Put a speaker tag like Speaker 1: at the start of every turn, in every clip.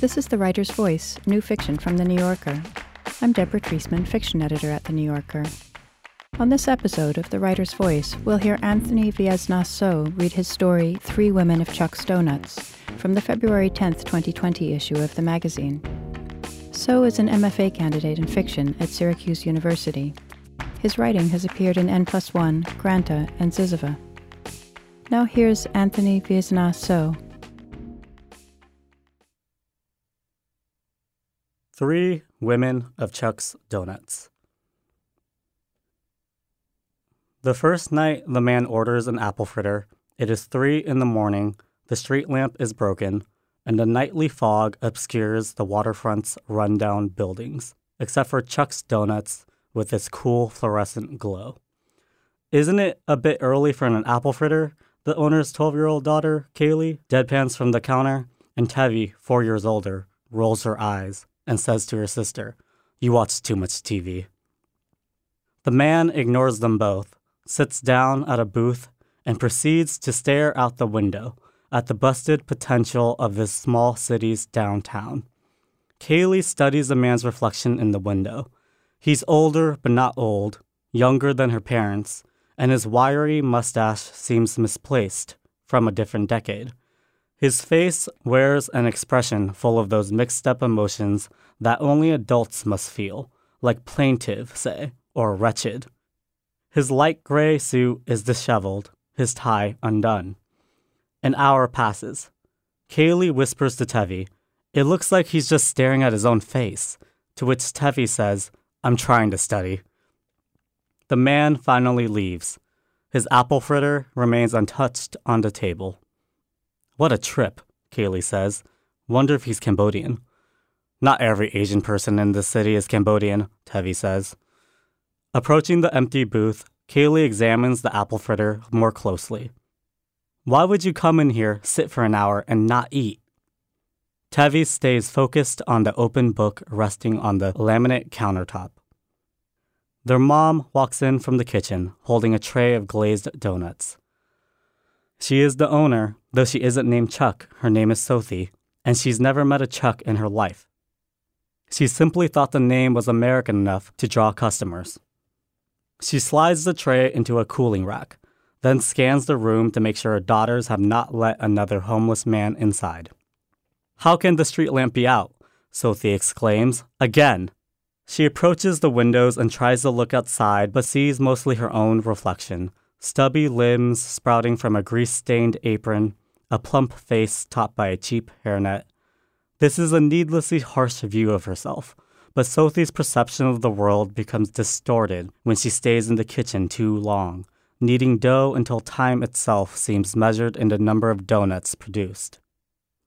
Speaker 1: This is The Writer's Voice, new fiction from The New Yorker. I'm Deborah Treisman, fiction editor at The New Yorker. On this episode of The Writer's Voice, we'll hear Anthony Veasna So read his story, Three Women of Chuck's Donuts, from the February 10, 2020 issue of the magazine. So is an MFA candidate in fiction at Syracuse University. His writing has appeared in N Plus One, Granta, and ZYZZYVA. Now here's Anthony Veasna So.
Speaker 2: Three Women of Chuck's Donuts. The first night the man orders an apple fritter, it is three in the morning, the street lamp is broken, and a nightly fog obscures the waterfront's rundown buildings, except for Chuck's Donuts with its cool fluorescent glow. Isn't it a bit early for an apple fritter? The owner's 12 year old daughter, Kaylee, deadpans from the counter, and Tevi, four years older, rolls her eyes and says to her sister, You watch too much TV. The man ignores them both, sits down at a booth, and proceeds to stare out the window at the busted potential of this small city's downtown. Kaylee studies the man's reflection in the window. He's older, but not old, younger than her parents, and his wiry mustache seems misplaced from a different decade. His face wears an expression full of those mixed up emotions that only adults must feel, like plaintive, say, or wretched. His light gray suit is disheveled, his tie undone. An hour passes. Kaylee whispers to Tevi, It looks like he's just staring at his own face, to which Tevi says, I'm trying to study. The man finally leaves. His apple fritter remains untouched on the table. What a trip, Kaylee says. Wonder if he's Cambodian. Not every Asian person in this city is Cambodian, Tevi says. Approaching the empty booth, Kaylee examines the apple fritter more closely. Why would you come in here, sit for an hour, and not eat? Tevi stays focused on the open book resting on the laminate countertop. Their mom walks in from the kitchen holding a tray of glazed donuts. She is the owner, though she isn't named Chuck, her name is Sothy, and she's never met a Chuck in her life. She simply thought the name was American enough to draw customers. She slides the tray into a cooling rack, then scans the room to make sure her daughters have not let another homeless man inside. How can the street lamp be out? Sothy exclaims, again. She approaches the windows and tries to look outside, but sees mostly her own reflection stubby limbs sprouting from a grease stained apron, a plump face topped by a cheap hairnet. This is a needlessly harsh view of herself, but Sothy's perception of the world becomes distorted when she stays in the kitchen too long, kneading dough until time itself seems measured in the number of donuts produced.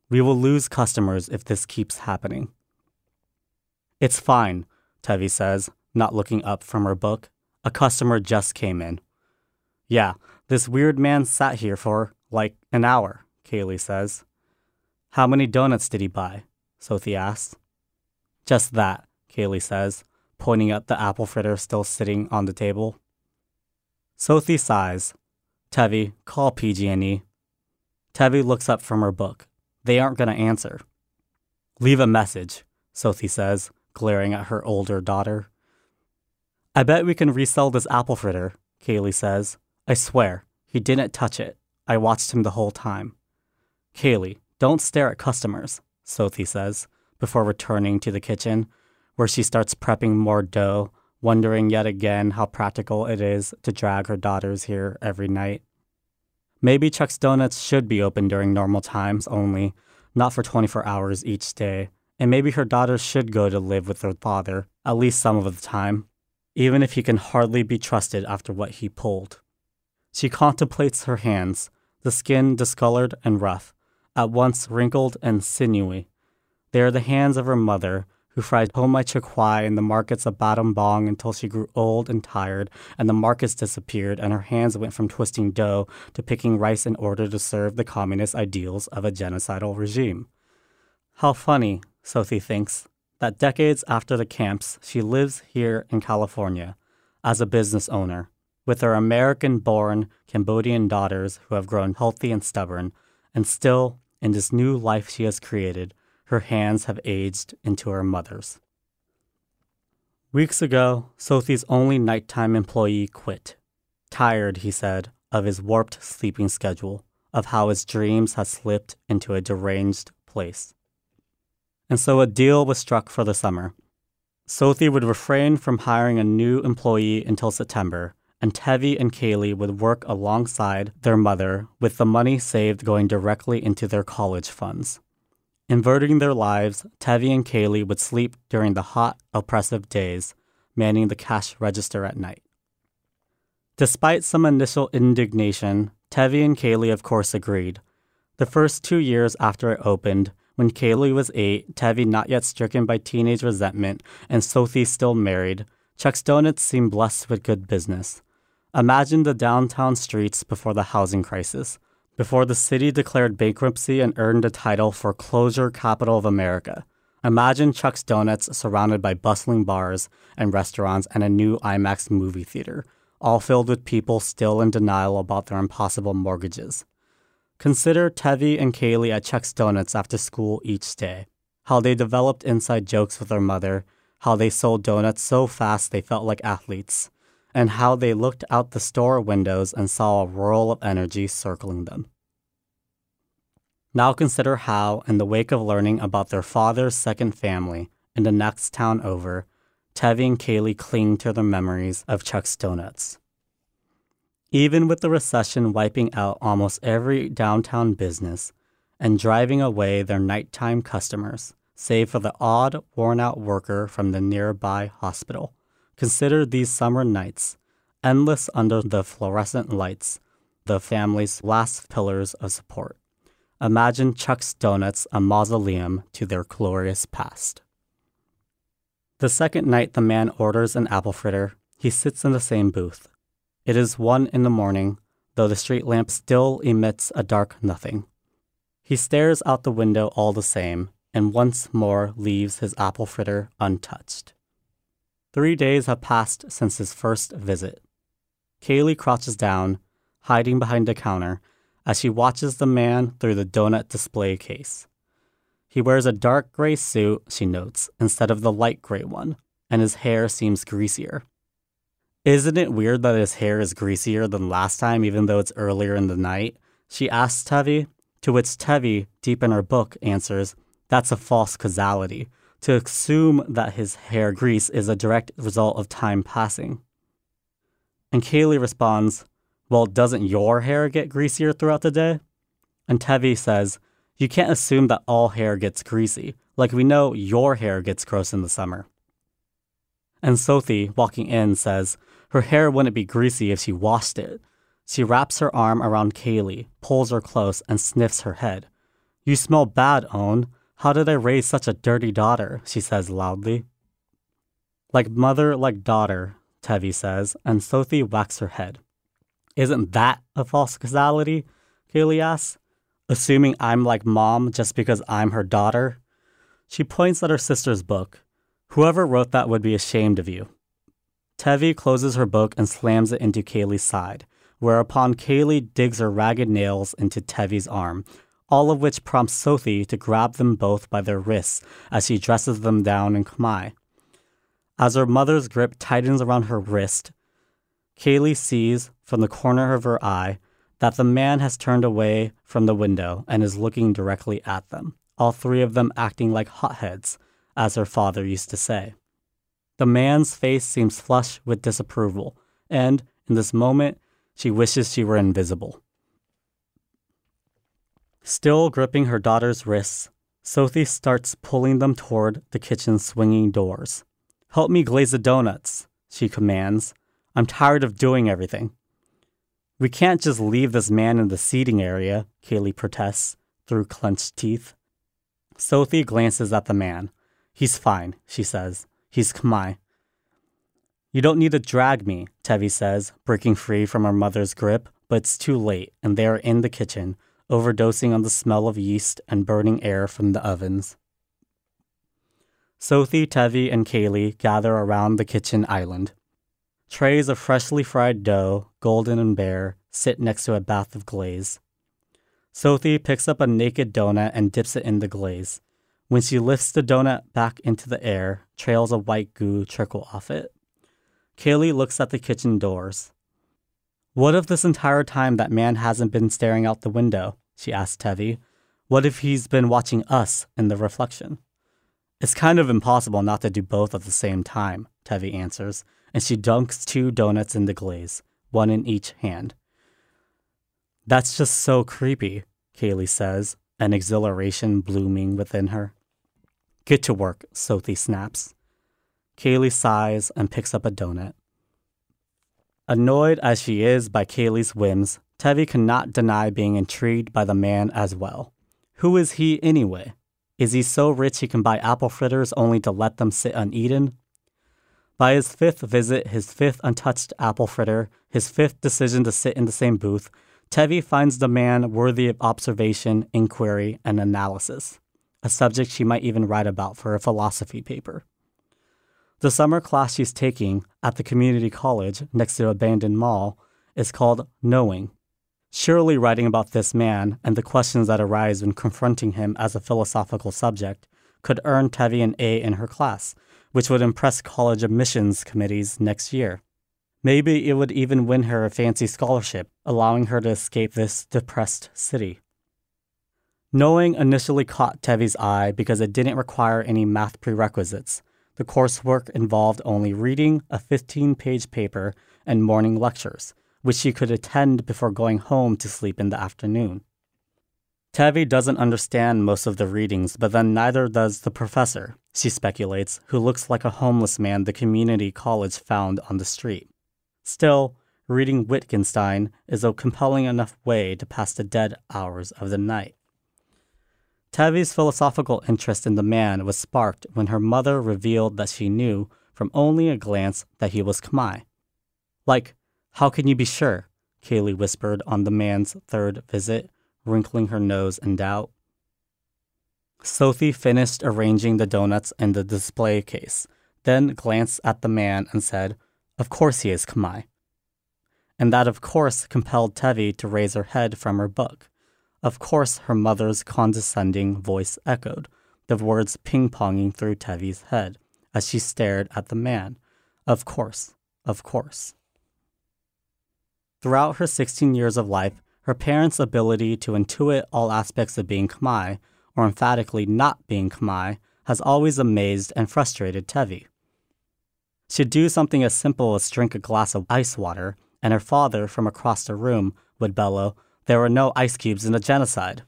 Speaker 2: We will lose customers if this keeps happening. It's fine, Tevi says, not looking up from her book. A customer just came in. Yeah, this weird man sat here for, like, an hour, Kaylee says. How many donuts did he buy? Sothy asks. Just that, Kaylee says, pointing at the apple fritter still sitting on the table. Sothy sighs. Tevi, call PG&E. Tevi looks up from her book. They aren't going to answer. Leave a message, Sothy says, glaring at her older daughter. I bet we can resell this apple fritter, Kaylee says. I swear, he didn't touch it. I watched him the whole time. Kaylee, don't stare at customers, Sothy says, before returning to the kitchen, where she starts prepping more dough, wondering yet again how practical it is to drag her daughters here every night. Maybe Chuck's Donuts should be open during normal times only, not for 24 hours each day, and maybe her daughters should go to live with their father, at least some of the time, even if he can hardly be trusted after what he pulled. She contemplates her hands, the skin discolored and rough, at once wrinkled and sinewy. They are the hands of her mother, who fried homai chikwai in the markets of Battambang until she grew old and tired, and the markets disappeared, and her hands went from twisting dough to picking rice in order to serve the communist ideals of a genocidal regime. How funny, Sophie thinks, that decades after the camps, she lives here in California as a business owner with her American born Cambodian daughters who have grown healthy and stubborn, and still, in this new life she has created, her hands have aged into her mother's. Weeks ago, Sothy's only nighttime employee quit. Tired, he said, of his warped sleeping schedule, of how his dreams had slipped into a deranged place. And so a deal was struck for the summer. Sothy would refrain from hiring a new employee until September, and Tevi and Kaylee would work alongside their mother, with the money saved going directly into their college funds. Inverting their lives, Tevi and Kaylee would sleep during the hot, oppressive days, manning the cash register at night. Despite some initial indignation, Tevi and Kaylee, of course, agreed. The first two years after it opened, when Kaylee was eight, Tevi not yet stricken by teenage resentment, and Sothy still married, Chuck's Donuts seemed blessed with good business. Imagine the downtown streets before the housing crisis, before the city declared bankruptcy and earned the title foreclosure capital of America. Imagine Chuck's Donuts surrounded by bustling bars and restaurants and a new IMAX movie theater, all filled with people still in denial about their impossible mortgages. Consider Tevi and Kaylee at Chuck's Donuts after school each day. How they developed inside jokes with their mother, how they sold donuts so fast they felt like athletes, and how they looked out the store windows and saw a whirl of energy circling them. Now consider how, in the wake of learning about their father's second family in the next town over, Tevi and Kaylee cling to their memories of Chuck's Donuts. Even with the recession wiping out almost every downtown business and driving away their nighttime customers, save for the odd, worn out worker from the nearby hospital, Consider these summer nights, endless under the fluorescent lights, the family's last pillars of support. Imagine Chuck's Donuts a mausoleum to their glorious past. The second night the man orders an apple fritter, he sits in the same booth. It is one in the morning, though the street lamp still emits a dark nothing. He stares out the window all the same, and once more leaves his apple fritter untouched. Three days have passed since his first visit. Kaylee crouches down, hiding behind the counter, as she watches the man through the donut display case. He wears a dark gray suit, she notes, instead of the light gray one, and his hair seems greasier. Isn't it weird that his hair is greasier than last time, even though it's earlier in the night? She asks Tevi, to which Tevi, deep in her book, answers, That's a false causality to assume that his hair grease is a direct result of time passing. And Kaylee responds, Well, doesn't your hair get greasier throughout the day? And Tevi says, You can't assume that all hair gets greasy, like we know your hair gets gross in the summer. And Sothy, walking in, says, Her hair wouldn't be greasy if she washed it. She wraps her arm around Kaylee, pulls her close, and sniffs her head. You smell bad, Own. How did I raise such a dirty daughter? she says loudly. Like mother, like daughter, Tevi says, and Sothy whacks her head. Isn't that a false causality? Kaylee asks, assuming I'm like mom just because I'm her daughter. She points at her sister's book. Whoever wrote that would be ashamed of you. Tevi closes her book and slams it into Kaylee's side, whereupon Kaylee digs her ragged nails into Tevi's arm, all of which prompts Sothy to grab them both by their wrists as she dresses them down in Khmer. As her mother's grip tightens around her wrist, Kaylee sees from the corner of her eye that the man has turned away from the window and is looking directly at them, all three of them acting like hotheads, as her father used to say. The man's face seems flushed with disapproval, and, in this moment, she wishes she were invisible. Still gripping her daughter's wrists, Sothy starts pulling them toward the kitchen's swinging doors. Help me glaze the donuts, she commands. I'm tired of doing everything. We can't just leave this man in the seating area, Kaylee protests through clenched teeth. Sothy glances at the man. He's fine, she says. He's Khmer. You don't need to drag me, Tevi says, breaking free from her mother's grip, but it's too late, and they are in the kitchen, overdosing on the smell of yeast and burning air from the ovens. Sothy, Tevi, and Kaylee gather around the kitchen island. Trays of freshly fried dough, golden and bare, sit next to a bath of glaze. Sothy picks up a naked donut and dips it in the glaze. When she lifts the donut back into the air, trails of white goo trickle off it. Kaylee looks at the kitchen doors. What if this entire time that man hasn't been staring out the window? She asks Tevi. What if he's been watching us in the reflection? It's kind of impossible not to do both at the same time, Tevi answers, and she dunks two donuts in the glaze, one in each hand. That's just so creepy, Kaylee says, an exhilaration blooming within her. Get to work, Sothy snaps. Kaylee sighs and picks up a donut. Annoyed as she is by Kaylee's whims, Tevi cannot deny being intrigued by the man as well. Who is he anyway? Is he so rich he can buy apple fritters only to let them sit uneaten? By his fifth visit, his fifth untouched apple fritter, his fifth decision to sit in the same booth, Tevi finds the man worthy of observation, inquiry, and analysis, a subject she might even write about for a philosophy paper. The summer class she's taking at the community college next to abandoned mall is called Knowing. Surely writing about this man and the questions that arise when confronting him as a philosophical subject could earn Tevi an A in her class, which would impress college admissions committees next year. Maybe it would even win her a fancy scholarship, allowing her to escape this depressed city. Knowing initially caught Tevi's eye because it didn't require any math prerequisites. The coursework involved only reading a 15 page paper and morning lectures, which she could attend before going home to sleep in the afternoon. Tevi doesn't understand most of the readings, but then neither does the professor, she speculates, who looks like a homeless man the community college found on the street. Still, reading Wittgenstein is a compelling enough way to pass the dead hours of the night. Tevi's philosophical interest in the man was sparked when her mother revealed that she knew from only a glance that he was Khmer. Like, how can you be sure? Kaylee whispered on the man's third visit, wrinkling her nose in doubt. Sothy finished arranging the donuts in the display case, then glanced at the man and said, Of course he is Khmer. And that, of course, compelled Tevi to raise her head from her book. Of course, her mother's condescending voice echoed, the words ping ponging through Tevi's head as she stared at the man. Of course, of course. Throughout her 16 years of life, her parents' ability to intuit all aspects of being Khmer, or emphatically not being Khmer, has always amazed and frustrated Tevi. She'd do something as simple as drink a glass of ice water, and her father from across the room would bellow, There were no ice cubes in the genocide.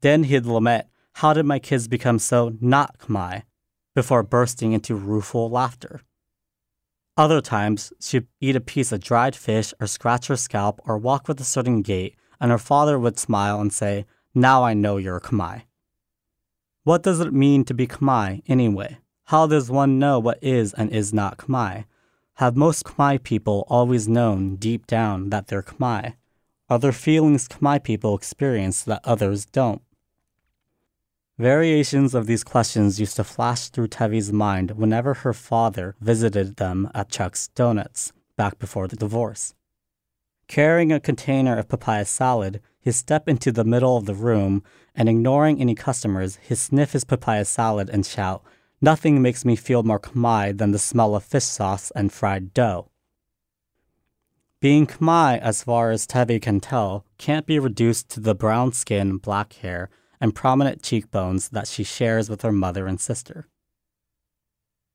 Speaker 2: Then he'd lament, How did my kids become so not Khmer? before bursting into rueful laughter. Other times, she'd eat a piece of dried fish or scratch her scalp or walk with a certain gait, and her father would smile and say, Now I know you're Khmer. What does it mean to be Khmer anyway? How does one know what is and is not Khmer? Have most Khmer people always known deep down that they're Khmer? Are there feelings Khmer people experience that others don't? Variations of these questions used to flash through Tevi's mind whenever her father visited them at Chuck's Donuts back before the divorce. Carrying a container of papaya salad, he'd step into the middle of the room and, ignoring any customers, he'd sniff his papaya salad and shout, Nothing makes me feel more Khmer than the smell of fish sauce and fried dough. Being Khmer, as far as Tevi can tell, can't be reduced to the brown skin, black hair, and prominent cheekbones that she shares with her mother and sister.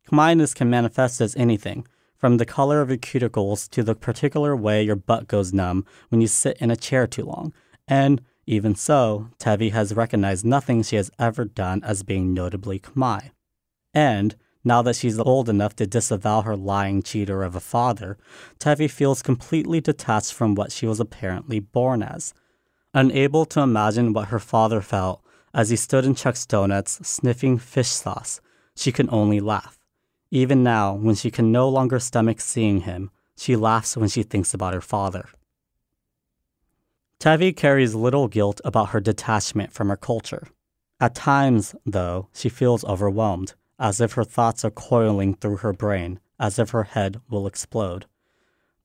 Speaker 2: Khmerness can manifest as anything, from the color of your cuticles to the particular way your butt goes numb when you sit in a chair too long. And even so, Tevi has recognized nothing she has ever done as being notably Khmer. And now that she's old enough to disavow her lying cheater of a father, Tevi feels completely detached from what she was apparently born as Unable to imagine what her father felt as he stood in Chuck's Donuts sniffing fish sauce, she can only laugh. Even now, when she can no longer stomach seeing him, she laughs when she thinks about her father. Tevi carries little guilt about her detachment from her culture. At times, though, she feels overwhelmed, as if her thoughts are coiling through her brain, as if her head will explode.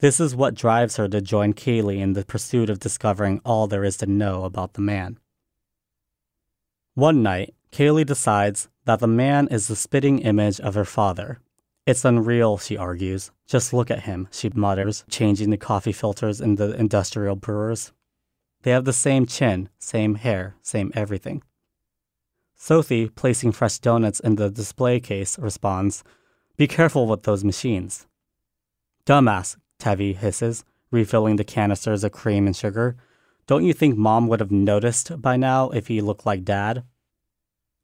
Speaker 2: This is what drives her to join Kaylee in the pursuit of discovering all there is to know about the man. One night, Kaylee decides that the man is the spitting image of her father. It's unreal, she argues. Just look at him, she mutters, changing the coffee filters in the industrial brewers. They have the same chin, same hair, same everything. Sothy, placing fresh donuts in the display case, responds, Be careful with those machines. Dumbass, Tevi hisses, refilling the canisters of cream and sugar. Don't you think mom would have noticed by now if he looked like dad?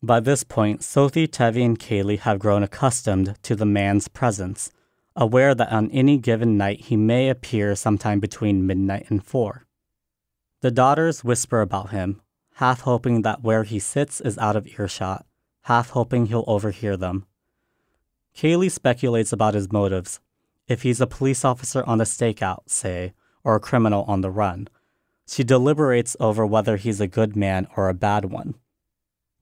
Speaker 2: By this point, Sothy, Tevi, and Kaylee have grown accustomed to the man's presence, aware that on any given night he may appear sometime between midnight and four. The daughters whisper about him, half hoping that where he sits is out of earshot, half hoping he'll overhear them. Kaylee speculates about his motives. If he's a police officer on a stakeout, say, or a criminal on the run, she deliberates over whether he's a good man or a bad one.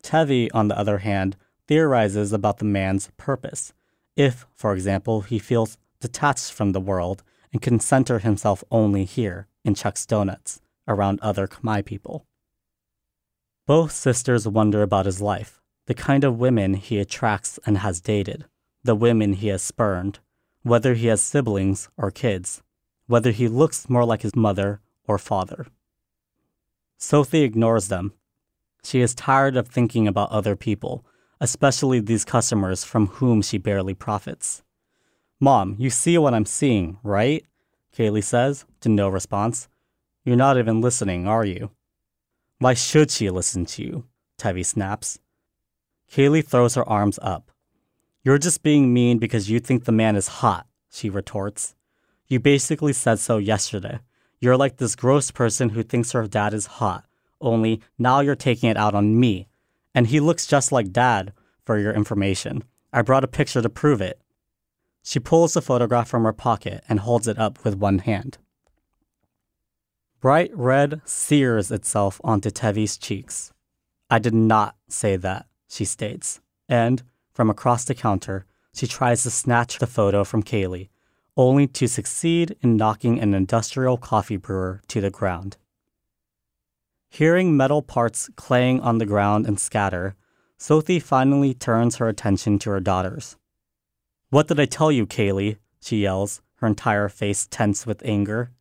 Speaker 2: Tevi, on the other hand, theorizes about the man's purpose. If, for example, he feels detached from the world and can center himself only here in Chuck's Donuts around other Khmer people. Both sisters wonder about his life, the kind of women he attracts and has dated, the women he has spurned, whether he has siblings or kids, whether he looks more like his mother or father. Sothy ignores them. She is tired of thinking about other people, especially these customers from whom she barely profits. Mom, you see what I'm seeing, right? Kaylee says, to no response. You're not even listening, are you? Why should she listen to you? Tevi snaps. Kaylee throws her arms up. You're just being mean because you think the man is hot, she retorts. You basically said so yesterday. You're like this gross person who thinks her dad is hot, only now you're taking it out on me. And he looks just like dad, for your information. I brought a picture to prove it. She pulls the photograph from her pocket and holds it up with one hand. Bright red sears itself onto Tevi's cheeks. I did not say that, she states. And, from across the counter, she tries to snatch the photo from Kaylee, only to succeed in knocking an industrial coffee brewer to the ground. Hearing metal parts clang on the ground and scatter, Sothy finally turns her attention to her daughters. What did I tell you, Kaylee? she yells, her entire face tense with anger.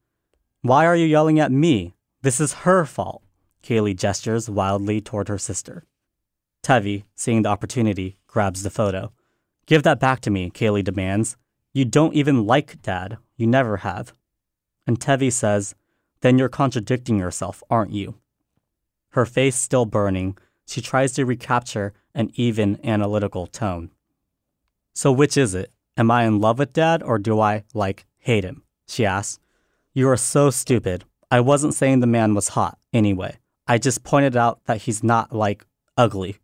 Speaker 2: Why are you yelling at me? This is her fault. Kaylee gestures wildly toward her sister. Tevi, seeing the opportunity, grabs the photo. Give that back to me, Kaylee demands. You don't even like Dad. You never have. And Tevi says, Then you're contradicting yourself, aren't you? Her face still burning, she tries to recapture an even analytical tone. So, which is it? Am I in love with Dad or do I, like, hate him? She asks. You are so stupid. I wasn't saying the man was hot, anyway. I just pointed out that he's not, like, ugly.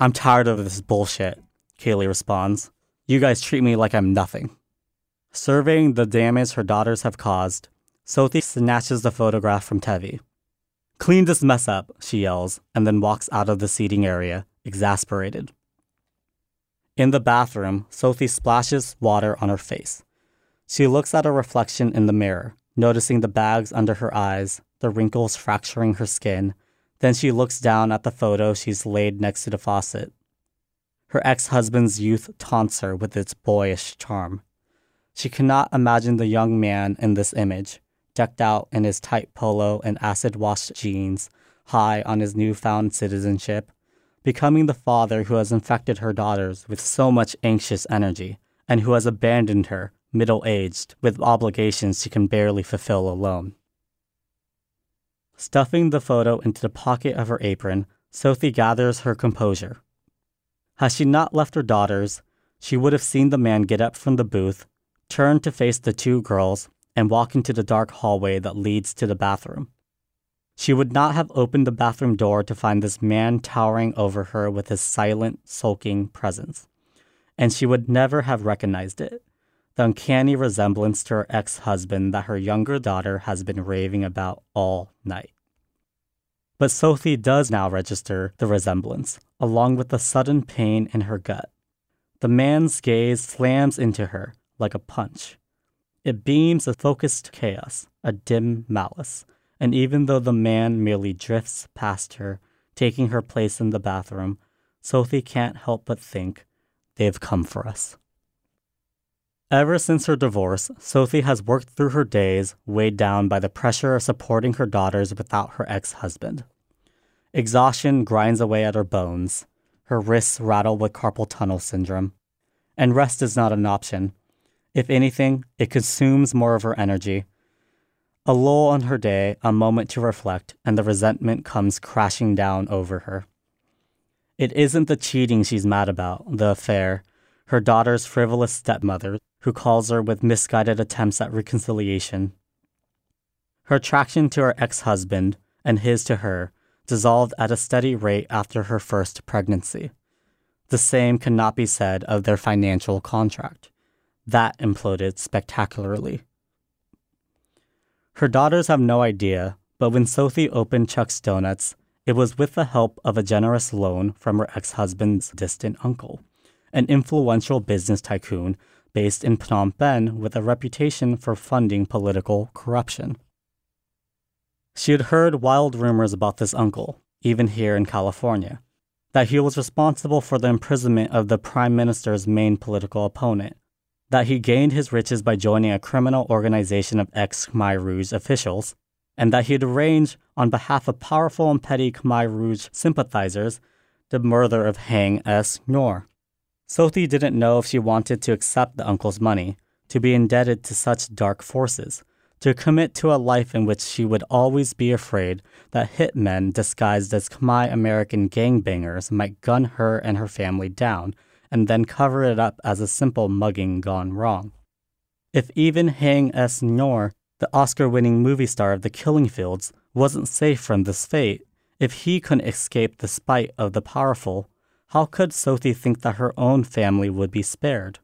Speaker 2: I'm tired of this bullshit, Kaylee responds. You guys treat me like I'm nothing. Surveying the damage her daughters have caused, Sothy snatches the photograph from Tevi. Clean this mess up, she yells, and then walks out of the seating area, exasperated. In the bathroom, Sothy splashes water on her face. She looks at her reflection in the mirror, noticing the bags under her eyes, the wrinkles fracturing her skin. Then she looks down at the photo she's laid next to the faucet. Her ex husband's youth taunts her with its boyish charm. She cannot imagine the young man in this image, decked out in his tight polo and acid washed jeans, high on his newfound citizenship, becoming the father who has infected her daughters with so much anxious energy, and who has abandoned her middle aged, with obligations she can barely fulfill alone. Stuffing the photo into the pocket of her apron, Sothy gathers her composure. Had she not left her daughters, she would have seen the man get up from the booth, turn to face the two girls, and walk into the dark hallway that leads to the bathroom. She would not have opened the bathroom door to find this man towering over her with his silent, sulking presence. And she would never have recognized it the uncanny resemblance to her ex husband that her younger daughter has been raving about all night. But Sothy does now register the resemblance, along with the sudden pain in her gut. The man's gaze slams into her like a punch. It beams a focused chaos, a dim malice, and even though the man merely drifts past her, taking her place in the bathroom, Sothy can't help but think, they've come for us. Ever since her divorce, Sothy has worked through her days weighed down by the pressure of supporting her daughters without her ex husband. Exhaustion grinds away at her bones, her wrists rattle with carpal tunnel syndrome, and rest is not an option. If anything, it consumes more of her energy. A lull in her day, a moment to reflect, and the resentment comes crashing down over her. It isn't the cheating she's mad about, the affair, her daughter's frivolous stepmother, who calls her with misguided attempts at reconciliation. Her attraction to her ex husband, and his to her, dissolved at a steady rate after her first pregnancy. The same cannot be said of their financial contract. That imploded spectacularly. Her daughters have no idea, but when Sothy opened Chuck's Donuts, it was with the help of a generous loan from her ex husband's distant uncle, an influential business tycoon based in Phnom Penh with a reputation for funding political corruption. She had heard wild rumors about this uncle, even here in California, that he was responsible for the imprisonment of the Prime Minister's main political opponent, that he gained his riches by joining a criminal organization of ex Khmer Rouge officials, and that he had arranged, on behalf of powerful and petty Khmer Rouge sympathizers, the murder of Haing S. Ngor. Sothy didn't know if she wanted to accept the uncle's money, to be indebted to such dark forces, to commit to a life in which she would always be afraid that hitmen disguised as Khmer American gangbangers might gun her and her family down and then cover it up as a simple mugging gone wrong. If even Haing S. Ngor, the Oscar winning movie star of The Killing Fields, wasn't safe from this fate, if he couldn't escape the spite of the powerful, how could Sothy think that her own family would be spared?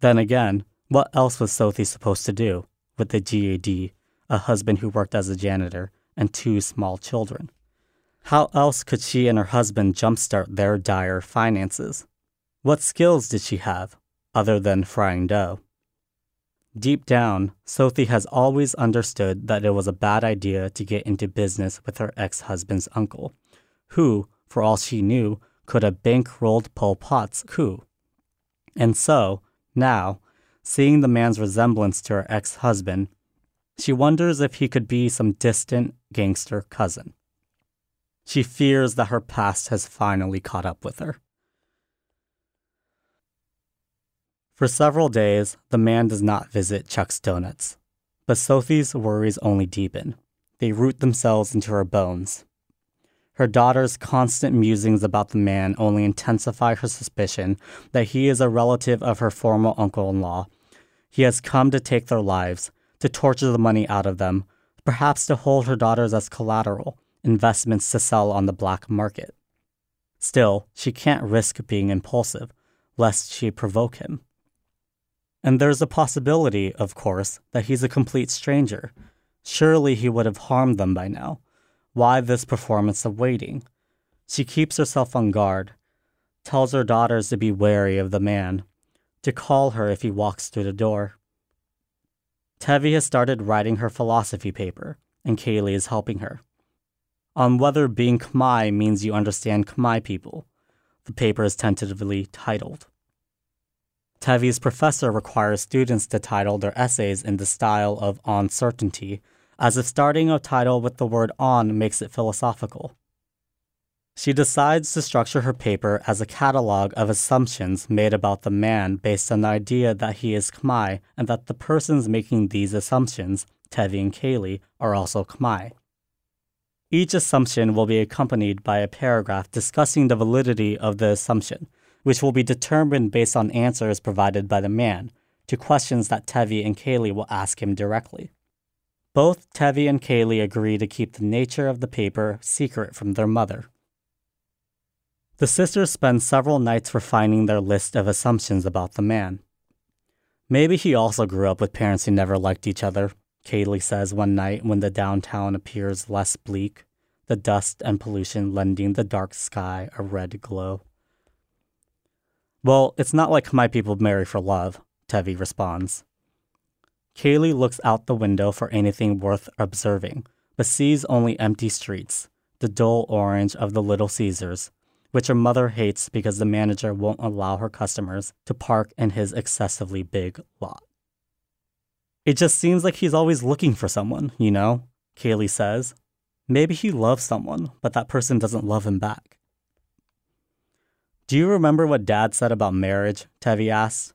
Speaker 2: Then again, what else was Sothy supposed to do with the GED, a husband who worked as a janitor, and two small children? How else could she and her husband jumpstart their dire finances? What skills did she have, other than frying dough? Deep down, Sophie has always understood that it was a bad idea to get into business with her ex husband's uncle, who, for all she knew, could have bankrolled Pol Pot's coup. And so, now, seeing the man's resemblance to her ex husband, she wonders if he could be some distant gangster cousin. She fears that her past has finally caught up with her. For several days, the man does not visit Chuck's Donuts, but Sothy's worries only deepen. They root themselves into her bones. Her daughter's constant musings about the man only intensify her suspicion that he is a relative of her former uncle in law. He has come to take their lives, to torture the money out of them, perhaps to hold her daughters as collateral, investments to sell on the black market. Still, she can't risk being impulsive, lest she provoke him. And there's a possibility, of course, that he's a complete stranger. Surely he would have harmed them by now. Why this performance of waiting? She keeps herself on guard, tells her daughters to be wary of the man, to call her if he walks through the door. Tevi has started writing her philosophy paper, and Kaylee is helping her. On whether being Khmer means you understand Khmer people, the paper is tentatively titled. Tevi's professor requires students to title their essays in the style of uncertainty as if starting a title with the word on makes it philosophical. She decides to structure her paper as a catalog of assumptions made about the man based on the idea that he is Khmer and that the persons making these assumptions, Tevi and Kaylee, are also Khmer. Each assumption will be accompanied by a paragraph discussing the validity of the assumption, which will be determined based on answers provided by the man to questions that Tevi and Kaylee will ask him directly. Both Tevi and Kaylee agree to keep the nature of the paper secret from their mother. The sisters spend several nights refining their list of assumptions about the man. Maybe he also grew up with parents who never liked each other, Kaylee says one night when the downtown appears less bleak, the dust and pollution lending the dark sky a red glow. Well, it's not like my people marry for love, Tevi responds. Kaylee looks out the window for anything worth observing, but sees only empty streets, the dull orange of the Little Caesars, which her mother hates because the manager won't allow her customers to park in his excessively big lot. It just seems like he's always looking for someone, you know? Kaylee says. Maybe he loves someone, but that person doesn't love him back. Do you remember what Dad said about marriage? Tevi asks.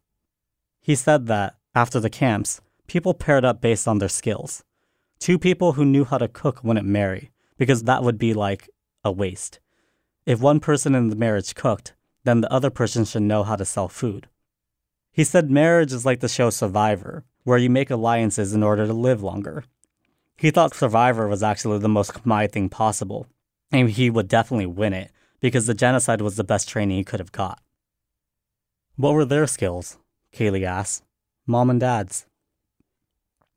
Speaker 2: He said that, after the camps, people paired up based on their skills. Two people who knew how to cook wouldn't marry, because that would be like a waste. If one person in the marriage cooked, then the other person should know how to sell food. He said marriage is like the show Survivor, where you make alliances in order to live longer. He thought Survivor was actually the most Khmer thing possible, and he would definitely win it because the genocide was the best training he could have got. What were their skills? Kaylee asked. Mom and Dad's.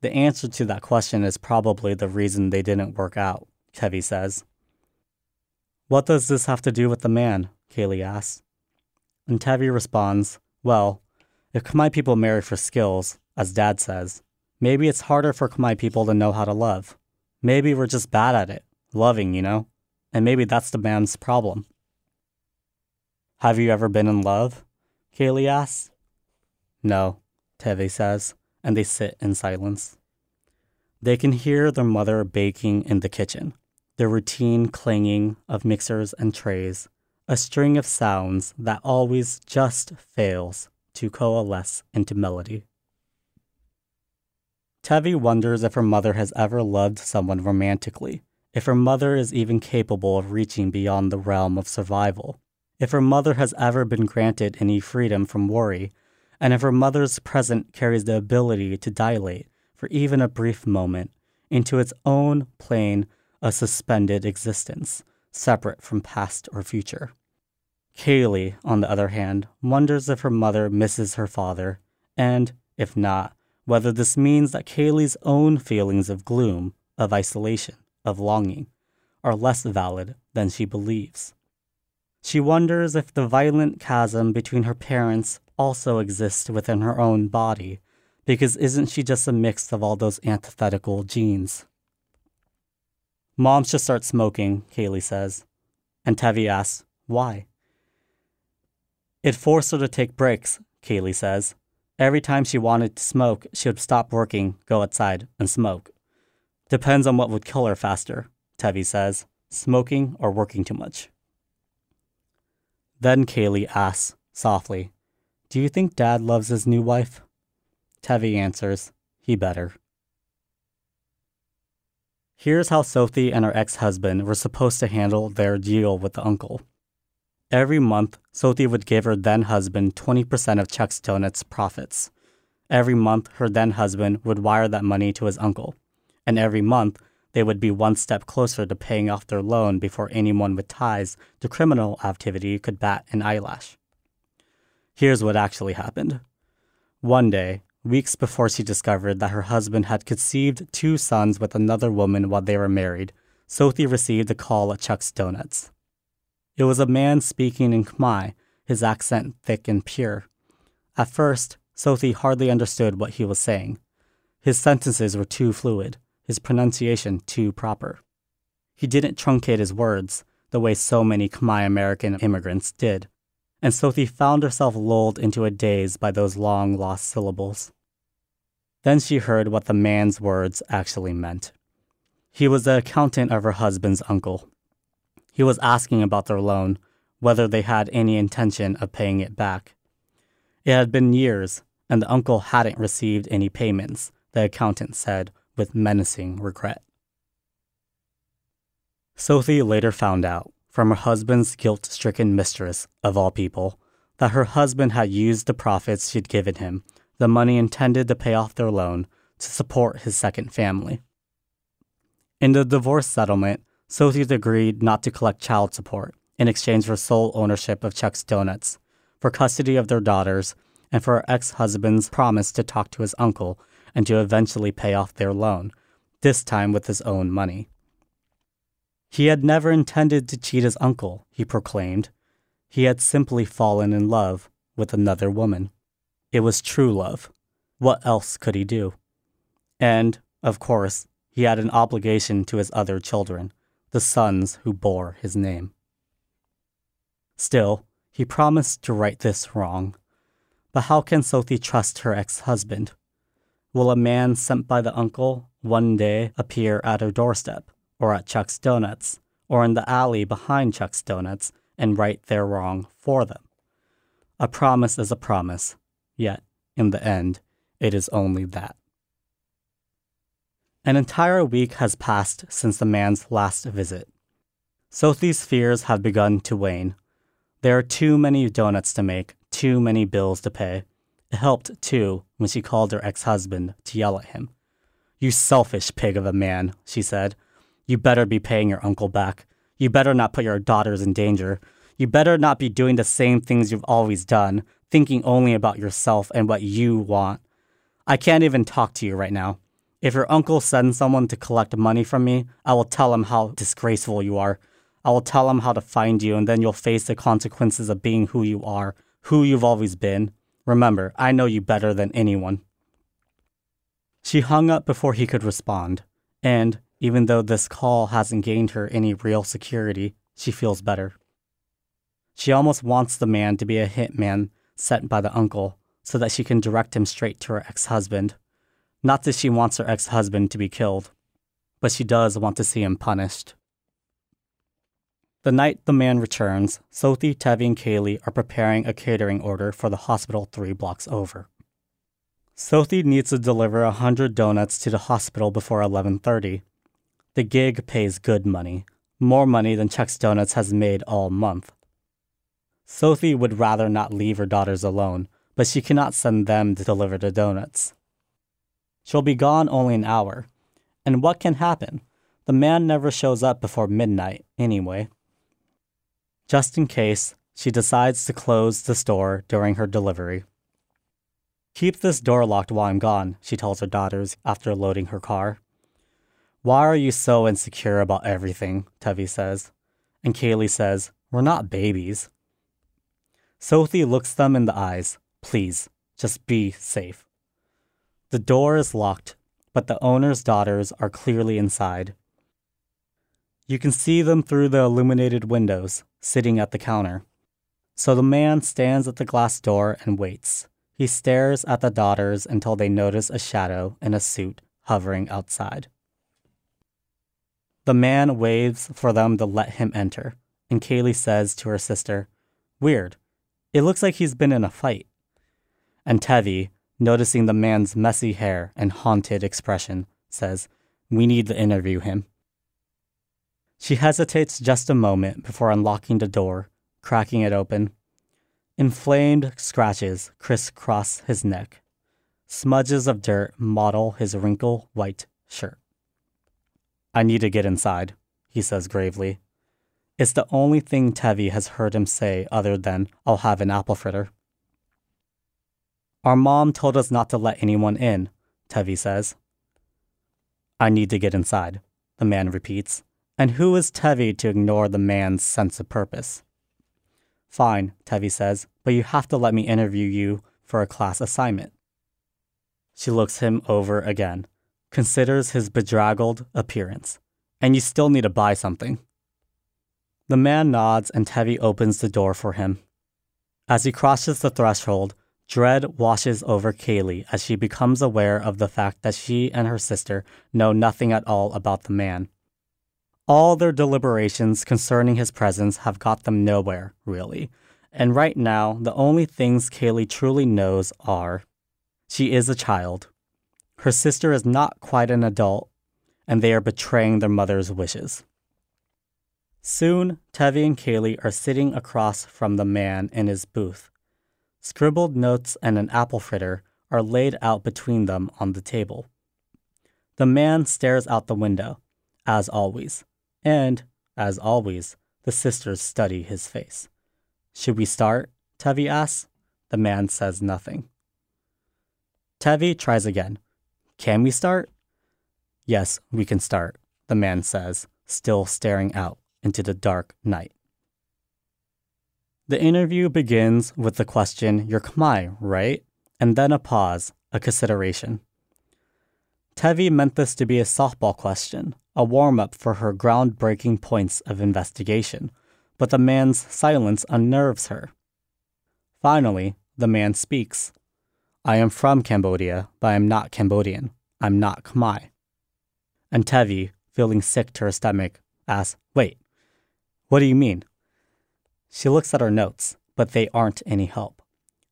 Speaker 2: The answer to that question is probably the reason they didn't work out, Tevi says. What does this have to do with the man? Kaylee asks. And Tevi responds, Well, if Khmer people marry for skills, as Dad says, maybe it's harder for Khmer people to know how to love. Maybe we're just bad at it, loving, you know? And maybe that's the man's problem. Have you ever been in love? Kaylee asks. No, Tevi says, and they sit in silence. They can hear their mother baking in the kitchen, the routine clanging of mixers and trays, a string of sounds that always just fails to coalesce into melody. Tevi wonders if her mother has ever loved someone romantically, if her mother is even capable of reaching beyond the realm of survival, if her mother has ever been granted any freedom from worry, and if her mother's present carries the ability to dilate, for even a brief moment, into its own plane of suspended existence, separate from past or future. Kaylee, on the other hand, wonders if her mother misses her father, and, if not, whether this means that Kaylee's own feelings of gloom, of isolation, of longing, are less valid than she believes. She wonders if the violent chasm between her parents also exist within her own body, because isn't she just a mix of all those antithetical genes? Mom should start smoking, Kaylee says. And Tevi asks, why? It forced her to take breaks, Kaylee says. Every time she wanted to smoke, she would stop working, go outside, and smoke. Depends on what would kill her faster, Tevi says smoking or working too much. Then Kaylee asks, softly, Do you think Dad loves his new wife? Tevi answers, He better. Here's how Sothy and her ex husband were supposed to handle their deal with the uncle. Every month, Sothy would give her then husband 20% of Chuck's Donuts profits. Every month, her then husband would wire that money to his uncle and every month they would be one step closer to paying off their loan before anyone with ties to criminal activity could bat an eyelash. Here's what actually happened. One day, weeks before she discovered that her husband had conceived two sons with another woman while they were married, Sothy received a call at Chuck's Donuts. It was a man speaking in Khmer, his accent thick and pure. At first, Sothy hardly understood what he was saying. His sentences were too fluid his pronunciation too proper. He didn't truncate his words the way so many Khmer American immigrants did, and Sothy found herself lulled into a daze by those long lost syllables. Then she heard what the man's words actually meant. He was the accountant of her husband's uncle. He was asking about their loan, whether they had any intention of paying it back. It had been years, and the uncle hadn't received any payments, the accountant said, with menacing regret. Sothy later found out, from her husband's guilt stricken mistress, of all people, that her husband had used the profits she'd given him, the money intended to pay off their loan, to support his second family. In the divorce settlement, Sophie agreed not to collect child support in exchange for sole ownership of Chuck's Donuts, for custody of their daughters, and for her ex husband's promise to talk to his uncle and to eventually pay off their loan, this time with his own money. He had never intended to cheat his uncle, he proclaimed. He had simply fallen in love with another woman. It was true love. What else could he do? And, of course, he had an obligation to his other children, the sons who bore his name. Still, he promised to right this wrong. But how can Sothy trust her ex husband? Will a man sent by the uncle one day appear at her doorstep, or at Chuck's Donuts, or in the alley behind Chuck's Donuts and right their wrong for them? A promise is a promise, yet, in the end, it is only that. An entire week has passed since the man's last visit. Sothy's fears have begun to wane. There are too many donuts to make, too many bills to pay. It helped, too, when she called her ex husband to yell at him. You selfish pig of a man, she said. You better be paying your uncle back. You better not put your daughters in danger. You better not be doing the same things you've always done, thinking only about yourself and what you want. I can't even talk to you right now. If your uncle sends someone to collect money from me, I will tell him how disgraceful you are. I will tell him how to find you, and then you'll face the consequences of being who you are, who you've always been. Remember, I know you better than anyone. She hung up before he could respond, and even though this call hasn't gained her any real security, she feels better. She almost wants the man to be a hitman sent by the uncle so that she can direct him straight to her ex husband. Not that she wants her ex husband to be killed, but she does want to see him punished. The night the man returns, Sothy, Tevi, and Kaylee are preparing a catering order for the hospital three blocks over. Sothy needs to deliver a hundred donuts to the hospital before 11:30. The gig pays good money, more money than Chuck's Donuts has made all month. Sothy would rather not leave her daughters alone, but she cannot send them to deliver the donuts. She'll be gone only an hour. And what can happen? The man never shows up before midnight, anyway. Just in case, she decides to close the store during her delivery. Keep this door locked while I'm gone, she tells her daughters after loading her car. Why are you so insecure about everything? Tevi says. And Kaylee says, We're not babies. Sothy looks them in the eyes. Please, just be safe. The door is locked, but the owner's daughters are clearly inside. You can see them through the illuminated windows, sitting at the counter. So the man stands at the glass door and waits. He stares at the daughters until they notice a shadow in a suit hovering outside. The man waves for them to let him enter, and Kaylee says to her sister, Weird. It looks like he's been in a fight. And Tevi, noticing the man's messy hair and haunted expression, says, We need to interview him. She hesitates just a moment before unlocking the door, cracking it open. Inflamed scratches crisscross his neck. Smudges of dirt mottle his wrinkle white shirt. I need to get inside, he says gravely. It's the only thing Tevi has heard him say other than, I'll have an apple fritter. Our mom told us not to let anyone in, Tevi says. I need to get inside, the man repeats. And who is Tevi to ignore the man's sense of purpose? Fine, Tevi says, but you have to let me interview you for a class assignment. She looks him over again, considers his bedraggled appearance. And you still need to buy something. The man nods and Tevi opens the door for him. As he crosses the threshold, Dread washes over Kaylee as she becomes aware of the fact that she and her sister know nothing at all about the man. All their deliberations concerning his presence have got them nowhere, really. And right now, the only things Kaylee truly knows are she is a child. Her sister is not quite an adult, and they are betraying their mother's wishes. Soon, Tevi and Kaylee are sitting across from the man in his booth. Scribbled notes and an apple fritter are laid out between them on the table. The man stares out the window, as always, and, as always, the sisters study his face. Should we start? Tevi asks. The man says nothing. Tevi tries again. Can we start? Yes, we can start, the man says, still staring out into the dark night. The interview begins with the question, You're Khmer, right? And then a pause, a consideration. Tevi meant this to be a softball question, a warm up for her groundbreaking points of investigation, but the man's silence unnerves her. Finally, the man speaks. I am from Cambodia, but I am not Cambodian. I'm not Khmer. And Tevi, feeling sick to her stomach, asks, Wait, what do you mean? She looks at her notes, but they aren't any help.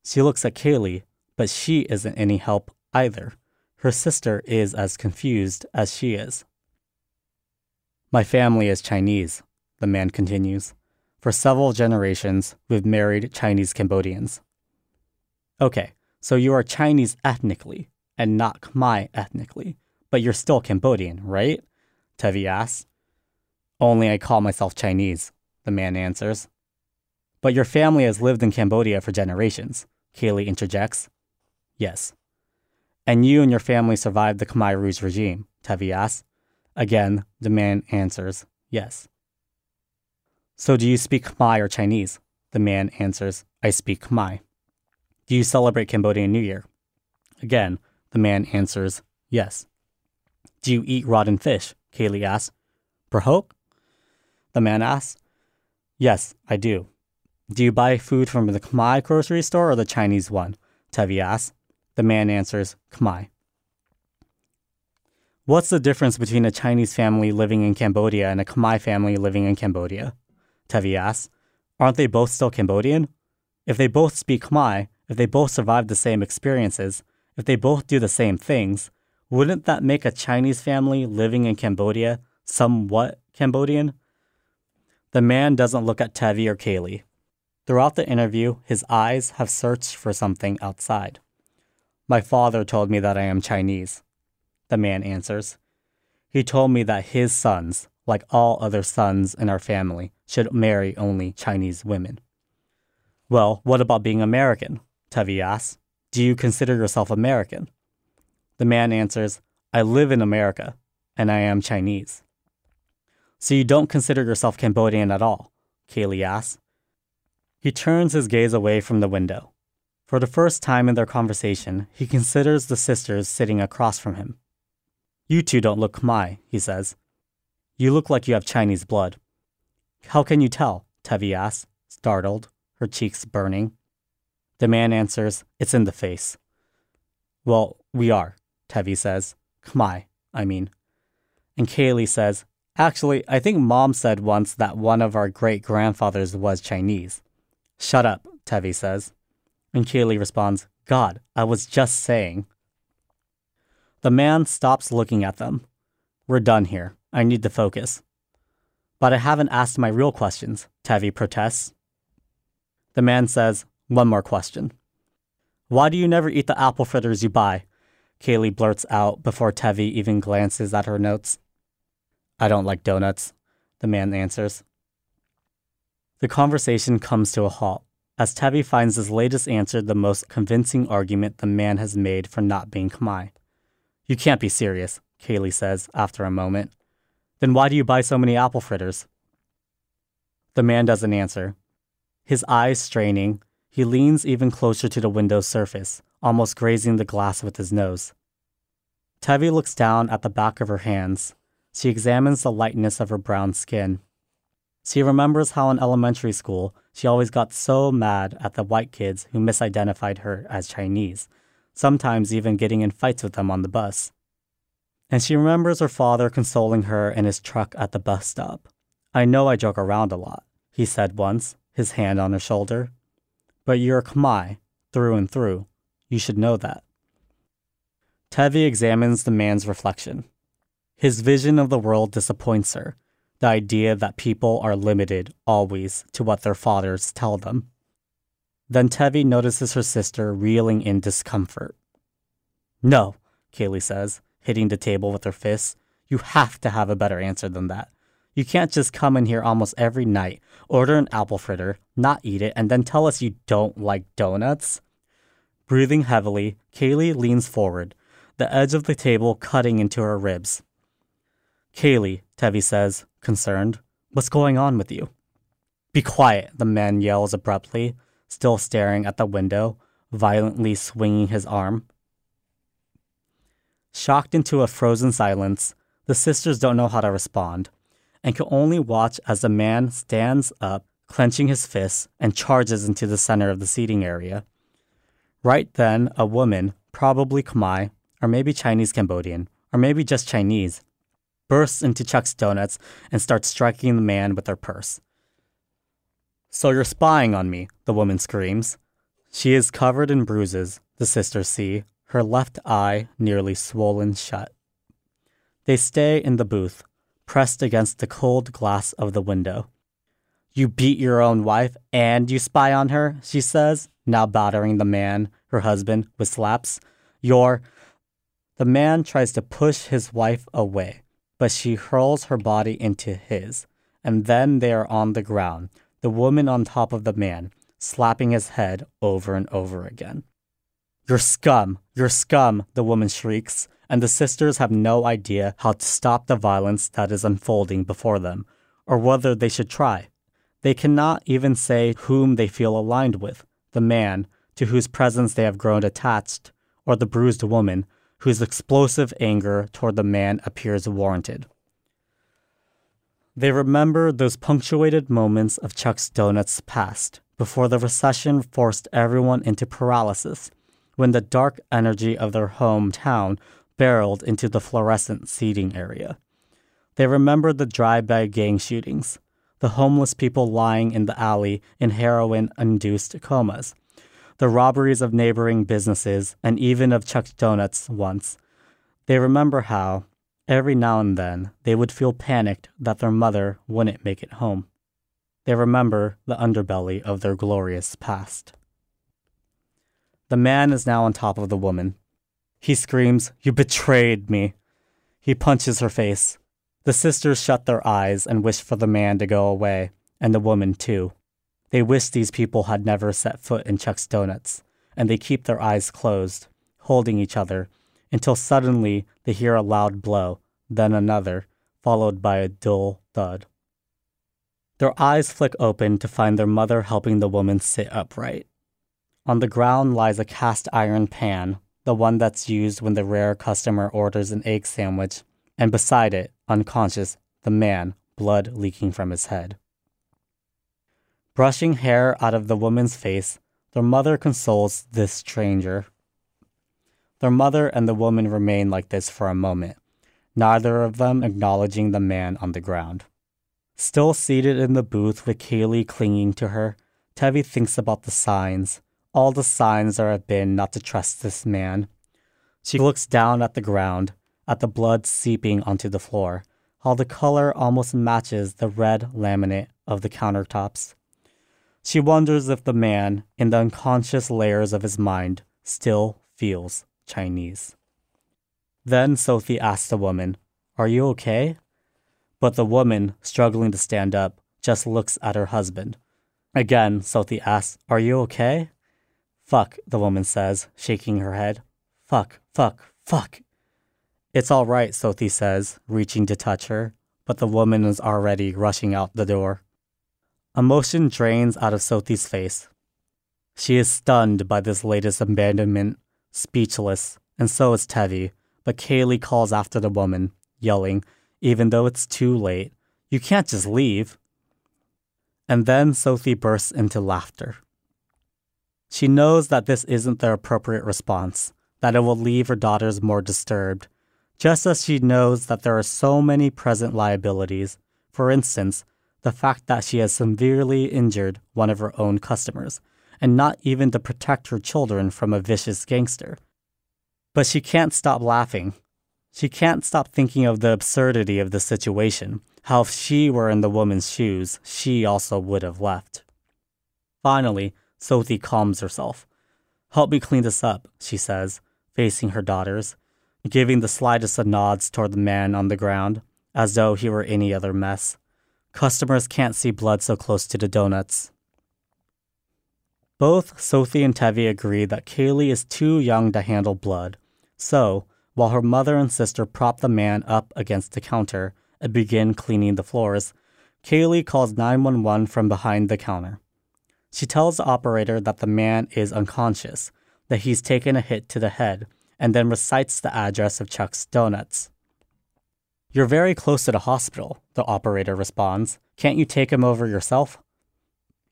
Speaker 2: She looks at Kaylee, but she isn't any help either. Her sister is as confused as she is. My family is Chinese, the man continues. For several generations, we've married Chinese Cambodians. Okay, so you are Chinese ethnically and not Khmer ethnically, but you're still Cambodian, right? Tevi asks. Only I call myself Chinese, the man answers. But your family has lived in Cambodia for generations, Kaylee interjects. Yes. And you and your family survived the Khmer Rouge regime, Tevi asks. Again, the man answers, yes. So do you speak Khmer or Chinese? The man answers, I speak Khmer. Do you celebrate Cambodian New Year? Again, the man answers, yes. Do you eat rotten fish? Kaylee asks. Prahok? The man asks. Yes, I do. Do you buy food from the Khmer grocery store or the Chinese one? Tevi asks. The man answers, Khmer. What's the difference between a Chinese family living in Cambodia and a Khmer family living in Cambodia? Tevi asks. Aren't they both still Cambodian? If they both speak Khmer, if they both survive the same experiences, if they both do the same things, wouldn't that make a Chinese family living in Cambodia somewhat Cambodian? The man doesn't look at Tevi or Kaylee. Throughout the interview, his eyes have searched for something outside. My father told me that I am Chinese, the man answers. He told me that his sons, like all other sons in our family, should marry only Chinese women. Well, what about being American? Tevi asks. Do you consider yourself American? The man answers, I live in America, and I am Chinese. So you don't consider yourself Cambodian at all? Kaylee asks. He turns his gaze away from the window. For the first time in their conversation, he considers the sisters sitting across from him. You two don't look Khmer, he says. You look like you have Chinese blood. How can you tell? Tevi asks, startled, her cheeks burning. The man answers, It's in the face. Well, we are, Tevi says. Khmer, I mean. And Kaylee says, Actually, I think mom said once that one of our great grandfathers was Chinese. Shut up, Tevi says. And Kaylee responds, God, I was just saying. The man stops looking at them. We're done here. I need to focus. But I haven't asked my real questions, Tevi protests. The man says, One more question. Why do you never eat the apple fritters you buy? Kaylee blurts out before Tevi even glances at her notes. I don't like donuts, the man answers. The conversation comes to a halt as Tevi finds his latest answer the most convincing argument the man has made for not being Khmer. You can't be serious, Kaylee says after a moment. Then why do you buy so many apple fritters? The man doesn't answer. His eyes straining, he leans even closer to the window's surface, almost grazing the glass with his nose. Tevi looks down at the back of her hands. She examines the lightness of her brown skin. She remembers how in elementary school she always got so mad at the white kids who misidentified her as Chinese, sometimes even getting in fights with them on the bus. And she remembers her father consoling her in his truck at the bus stop. I know I joke around a lot, he said once, his hand on her shoulder. But you're a Khmer, through and through. You should know that. Tevi examines the man's reflection. His vision of the world disappoints her, the idea that people are limited always to what their fathers tell them. Then Tevi notices her sister reeling in discomfort. No, Kaylee says, hitting the table with her fists. You have to have a better answer than that. You can't just come in here almost every night, order an apple fritter, not eat it, and then tell us you don't like donuts. Breathing heavily, Kaylee leans forward, the edge of the table cutting into her ribs. Kaylee, Tevi says, concerned, what's going on with you? Be quiet, the man yells abruptly, still staring at the window, violently swinging his arm. Shocked into a frozen silence, the sisters don't know how to respond and can only watch as the man stands up, clenching his fists, and charges into the center of the seating area. Right then, a woman, probably Khmer, or maybe Chinese Cambodian, or maybe just Chinese, bursts into Chuck's Donuts and starts striking the man with her purse. So you're spying on me, the woman screams. She is covered in bruises, the sisters see, her left eye nearly swollen shut. They stay in the booth, pressed against the cold glass of the window. You beat your own wife and you spy on her, she says, now battering the man, her husband, with slaps. You're. The man tries to push his wife away, but she hurls her body into his, and then they are on the ground, the woman on top of the man, slapping his head over and over again. You're scum! You're scum! the woman shrieks, and the sisters have no idea how to stop the violence that is unfolding before them, or whether they should try. They cannot even say whom they feel aligned with the man, to whose presence they have grown attached, or the bruised woman, whose explosive anger toward the man appears warranted. They remember those punctuated moments of Chuck's Donuts past, before the recession forced everyone into paralysis, when the dark energy of their hometown barreled into the fluorescent seating area. They remember the drive-by gang shootings, the homeless people lying in the alley in heroin-induced comas, the robberies of neighboring businesses, and even of Chuck's Donuts once. They remember how, every now and then, they would feel panicked that their mother wouldn't make it home. They remember the underbelly of their glorious past. The man is now on top of the woman. He screams, You betrayed me. He punches her face. The sisters shut their eyes and wish for the man to go away, and the woman too. They wish these people had never set foot in Chuck's Donuts, and they keep their eyes closed, holding each other, until suddenly they hear a loud blow, then another, followed by a dull thud. Their eyes flick open to find their mother helping the woman sit upright. On the ground lies a cast iron pan, the one that's used when the rare customer orders an egg sandwich, and beside it, unconscious, the man, blood leaking from his head. Brushing hair out of the woman's face, their mother consoles this stranger. Their mother and the woman remain like this for a moment, neither of them acknowledging the man on the ground. Still seated in the booth with Kaylee clinging to her, Tevi thinks about the signs, all the signs there have been not to trust this man. She looks down at the ground, at the blood seeping onto the floor, how the color almost matches the red laminate of the countertops. She wonders if the man, in the unconscious layers of his mind, still feels Chinese. Then Sothy asks the woman, Are you okay? But the woman, struggling to stand up, just looks at her husband. Again, Sothy asks, Are you okay? Fuck, the woman says, shaking her head. Fuck, fuck, fuck. It's all right, Sothy says, reaching to touch her, but the woman is already rushing out the door. Emotion drains out of Sothy's face. She is stunned by this latest abandonment, speechless, and so is Tevi, but Kaylee calls after the woman, yelling, even though it's too late, You can't just leave. And then Sothy bursts into laughter. She knows that this isn't the appropriate response, that it will leave her daughters more disturbed, just as she knows that there are so many present liabilities. For instance, the fact that she has severely injured one of her own customers, and not even to protect her children from a vicious gangster. But she can't stop laughing. She can't stop thinking of the absurdity of the situation, how if she were in the woman's shoes, she also would have left. Finally, Sothy calms herself. Help me clean this up, she says, facing her daughters, giving the slightest of nods toward the man on the ground, as though he were any other mess. Customers can't see blood so close to the donuts. Both Sothy and Tevi agree that Kaylee is too young to handle blood, so, while her mother and sister prop the man up against the counter and begin cleaning the floors, Kaylee calls 911 from behind the counter. She tells the operator that the man is unconscious, that he's taken a hit to the head, and then recites the address of Chuck's Donuts. You're very close to the hospital, the operator responds. Can't you take him over yourself?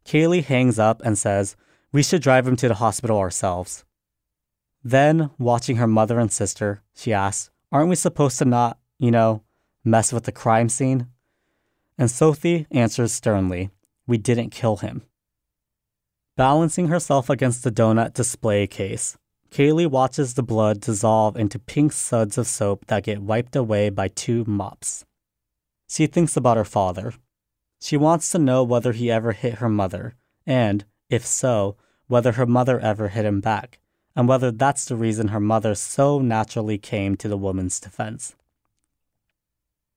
Speaker 2: Kaylee hangs up and says, We should drive him to the hospital ourselves. Then, watching her mother and sister, she asks, Aren't we supposed to not, you know, mess with the crime scene? And Sothy answers sternly, We didn't kill him. Balancing herself against the donut display case, Kaylee watches the blood dissolve into pink suds of soap that get wiped away by two mops. She thinks about her father. She wants to know whether he ever hit her mother, and, if so, whether her mother ever hit him back, and whether that's the reason her mother so naturally came to the woman's defense.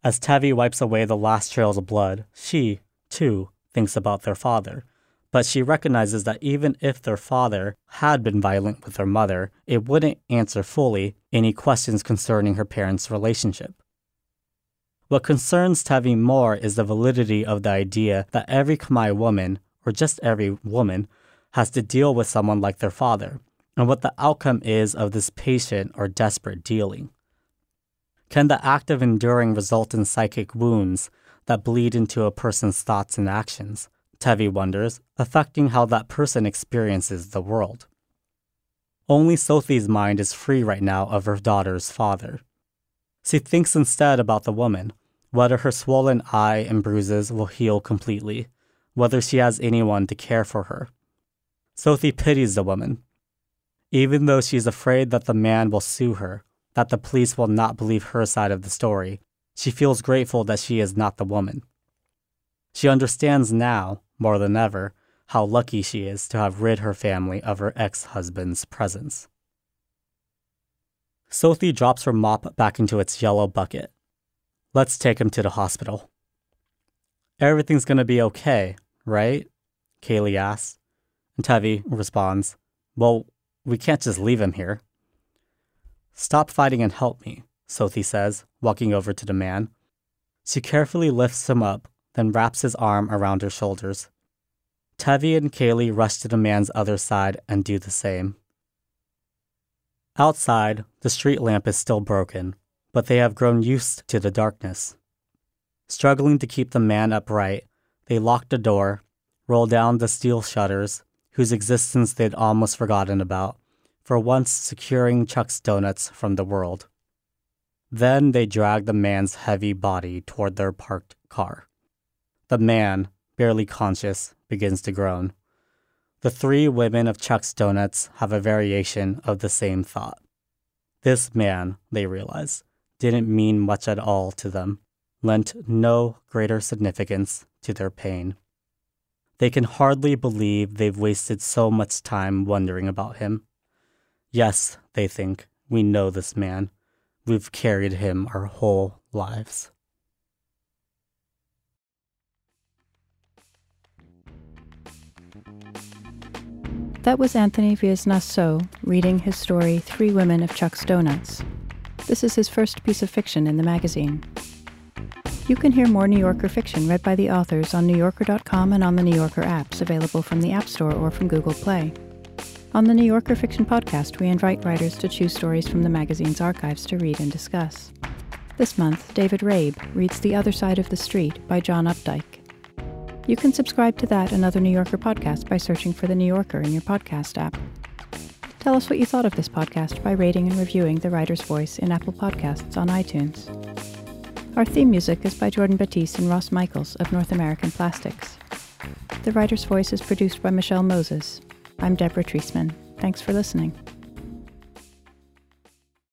Speaker 2: As Tevi wipes away the last trails of blood, she, too, thinks about their father but she recognizes that even if their father had been violent with her mother, it wouldn't answer fully any questions concerning her parents' relationship. What concerns Tevi more is the validity of the idea that every Khmer woman, or just every woman, has to deal with someone like their father, and what the outcome is of this patient or desperate dealing. Can the act of enduring result in psychic wounds that bleed into a person's thoughts and actions? Tevi wonders, affecting how that person experiences the world. Only Sothy's mind is free right now of her daughter's father. She thinks instead about the woman, whether her swollen eye and bruises will heal completely, whether she has anyone to care for her. Sothy pities the woman. Even though she is afraid that the man will sue her, that the police will not believe her side of the story, she feels grateful that she is not the woman. She understands now, more than ever, how lucky she is to have rid her family of her ex husband's presence. Sothy drops her mop back into its yellow bucket. Let's take him to the hospital. Everything's gonna be okay, right? Kaylee asks. And Tevi responds, Well, we can't just leave him here. Stop fighting and help me, Sothy says, walking over to the man. She carefully lifts him up then wraps his arm around her shoulders. Tevi and Kaylee rush to the man's other side and do the same. Outside, the street lamp is still broken, but they have grown used to the darkness. Struggling to keep the man upright, they lock the door, roll down the steel shutters, whose existence they'd almost forgotten about, for once securing Chuck's donuts from the world. Then they drag the man's heavy body toward their parked car. The man, barely conscious, begins to groan. The three women of Chuck's Donuts have a variation of the same thought. This man, they realize, didn't mean much at all to them, lent no greater significance to their pain. They can hardly believe they've wasted so much time wondering about him. Yes, they think, we know this man. We've carried him our whole lives.
Speaker 1: That was Anthony Veasna So reading his story Three Women of Chuck's Donuts. This is his first piece of fiction in the magazine. You can hear more New Yorker fiction read by the authors on NewYorker.com and on the New Yorker apps available from the App Store or from Google Play. On the New Yorker Fiction Podcast, we invite writers to choose stories from the magazine's archives to read and discuss. This month, David Rabe reads The Other Side of the Street by John Updike. You can subscribe to that and other New Yorker podcasts by searching for The New Yorker in your podcast app. Tell us what you thought of this podcast by rating and reviewing The Writer's Voice in Apple Podcasts on iTunes. Our theme music is by Jordan Batiste and Ross Michaels of North American Plastics. The Writer's Voice is produced by Michelle Moses. I'm Deborah Treisman. Thanks for listening.